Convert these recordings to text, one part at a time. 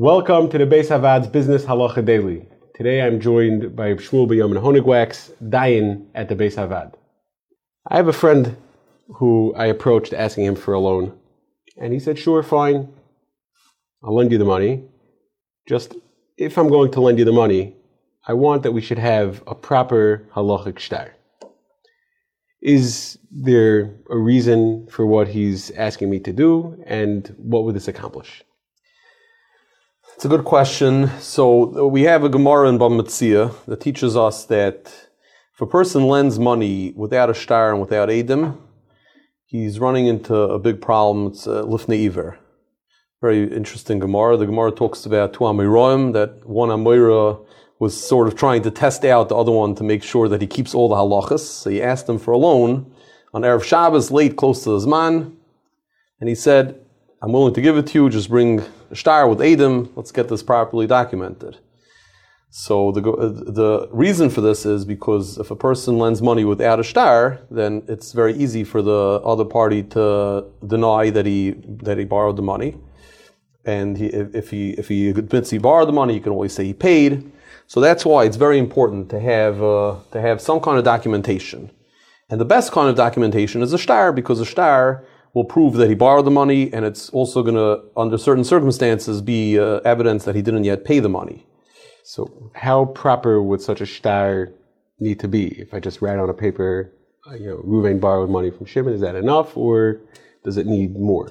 Welcome to the Beis HaVaad's Business Halacha Daily. Today I'm joined by Shmuel B'Yamin Honigwachs, Dayan at the Beis Havad. I have a friend who I approached asking him for a loan, and he said, sure, fine, I'll lend you the money. Just if I'm going to lend you the money, I want that we should have a proper halachic shtar. Is there a reason for what he's asking me to do, and what would this accomplish? It's a good question. So we have a Gemara in Bava Metzia that teaches us that if a person lends money without a shtar and without edim, he's running into a big problem. It's uh, lifnei iver. Very interesting Gemara. The Gemara talks about two amoraim, that one amora was sort of trying to test out the other one to make sure that he keeps all the halachas. So he asked him for a loan on Erev Shabbos, late, close to the Zman, and he said, I'm willing to give it to you, just bring a shtar with edim, let's get this properly documented. So the, the reason for this is because if a person lends money without a shtar, then it's very easy for the other party to deny that he, that he borrowed the money. And he, if, he, if he admits he borrowed the money, he can always say he paid. So that's why it's very important to have, uh, to have some kind of documentation. And the best kind of documentation is a shtar, because a shtar will prove that he borrowed the money, and it's also going to, under certain circumstances, be uh, evidence that he didn't yet pay the money. So, how proper would such a shtar need to be? If I just write on a paper, you know, Ruvain borrowed money from Shimon, is that enough, or does it need more?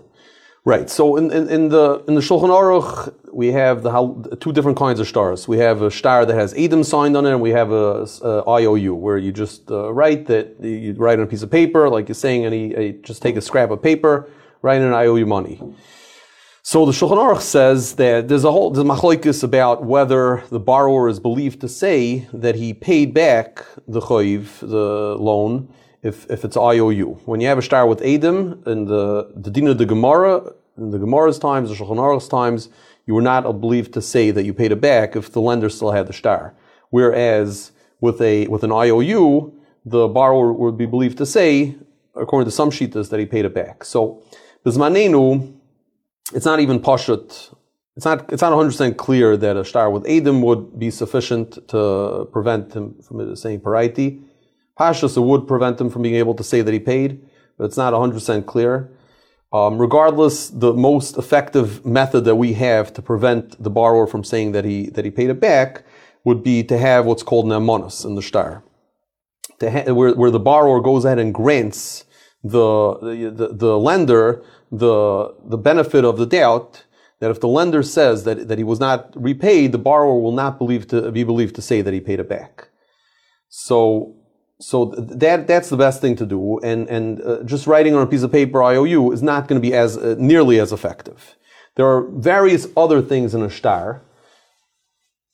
Right. So in, in, in, the in the Shulchan Aruch, we have the two different kinds of shtars. We have a shtar that has edim signed on it, and we have a, a IOU where you just uh, write that you write on a piece of paper, like you're saying, and you, just take a scrap of paper, write an IOU money. So the Shulchan Aruch says that there's a whole there's machlokes about whether the borrower is believed to say that he paid back the chayiv, the loan, if, if it's IOU. When you have a shtar with edim in the the Dina de Gemara, in the Gemara's times, the Shulchan Aruch's times, you were not believed to say that you paid it back if the lender still had the shtar. Whereas with a with an IOU, the borrower would be believed to say, according to some shitas, that he paid it back. So bismanenu, it's not even pashut. It's not it's not 100 percent clear that a shtar with edim would be sufficient to prevent him from saying paraiti. Pashas would prevent him from being able to say that he paid, but it's not 100 percent clear. Um, regardless, the most effective method that we have to prevent the borrower from saying that he that he paid it back would be to have what's called nemonis in the shtar, ha- where, where the borrower goes ahead and grants the, the, the lender the the benefit of the doubt that if the lender says that, that he was not repaid, the borrower will not believe to be believed to say that he paid it back. So so that that's the best thing to do, and and uh, just writing on a piece of paper IOU is not going to be as uh, nearly as effective. There are various other things in a shtar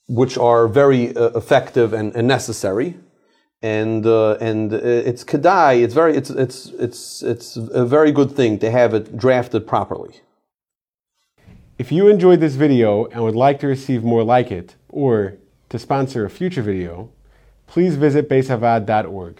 which are very uh, effective and, and, necessary, and uh, and uh, it's kedai. It's very it's it's it's it's a very good thing to have it drafted properly. If you enjoyed this video and would like to receive more like it, or to sponsor a future video please visit beishavad.org.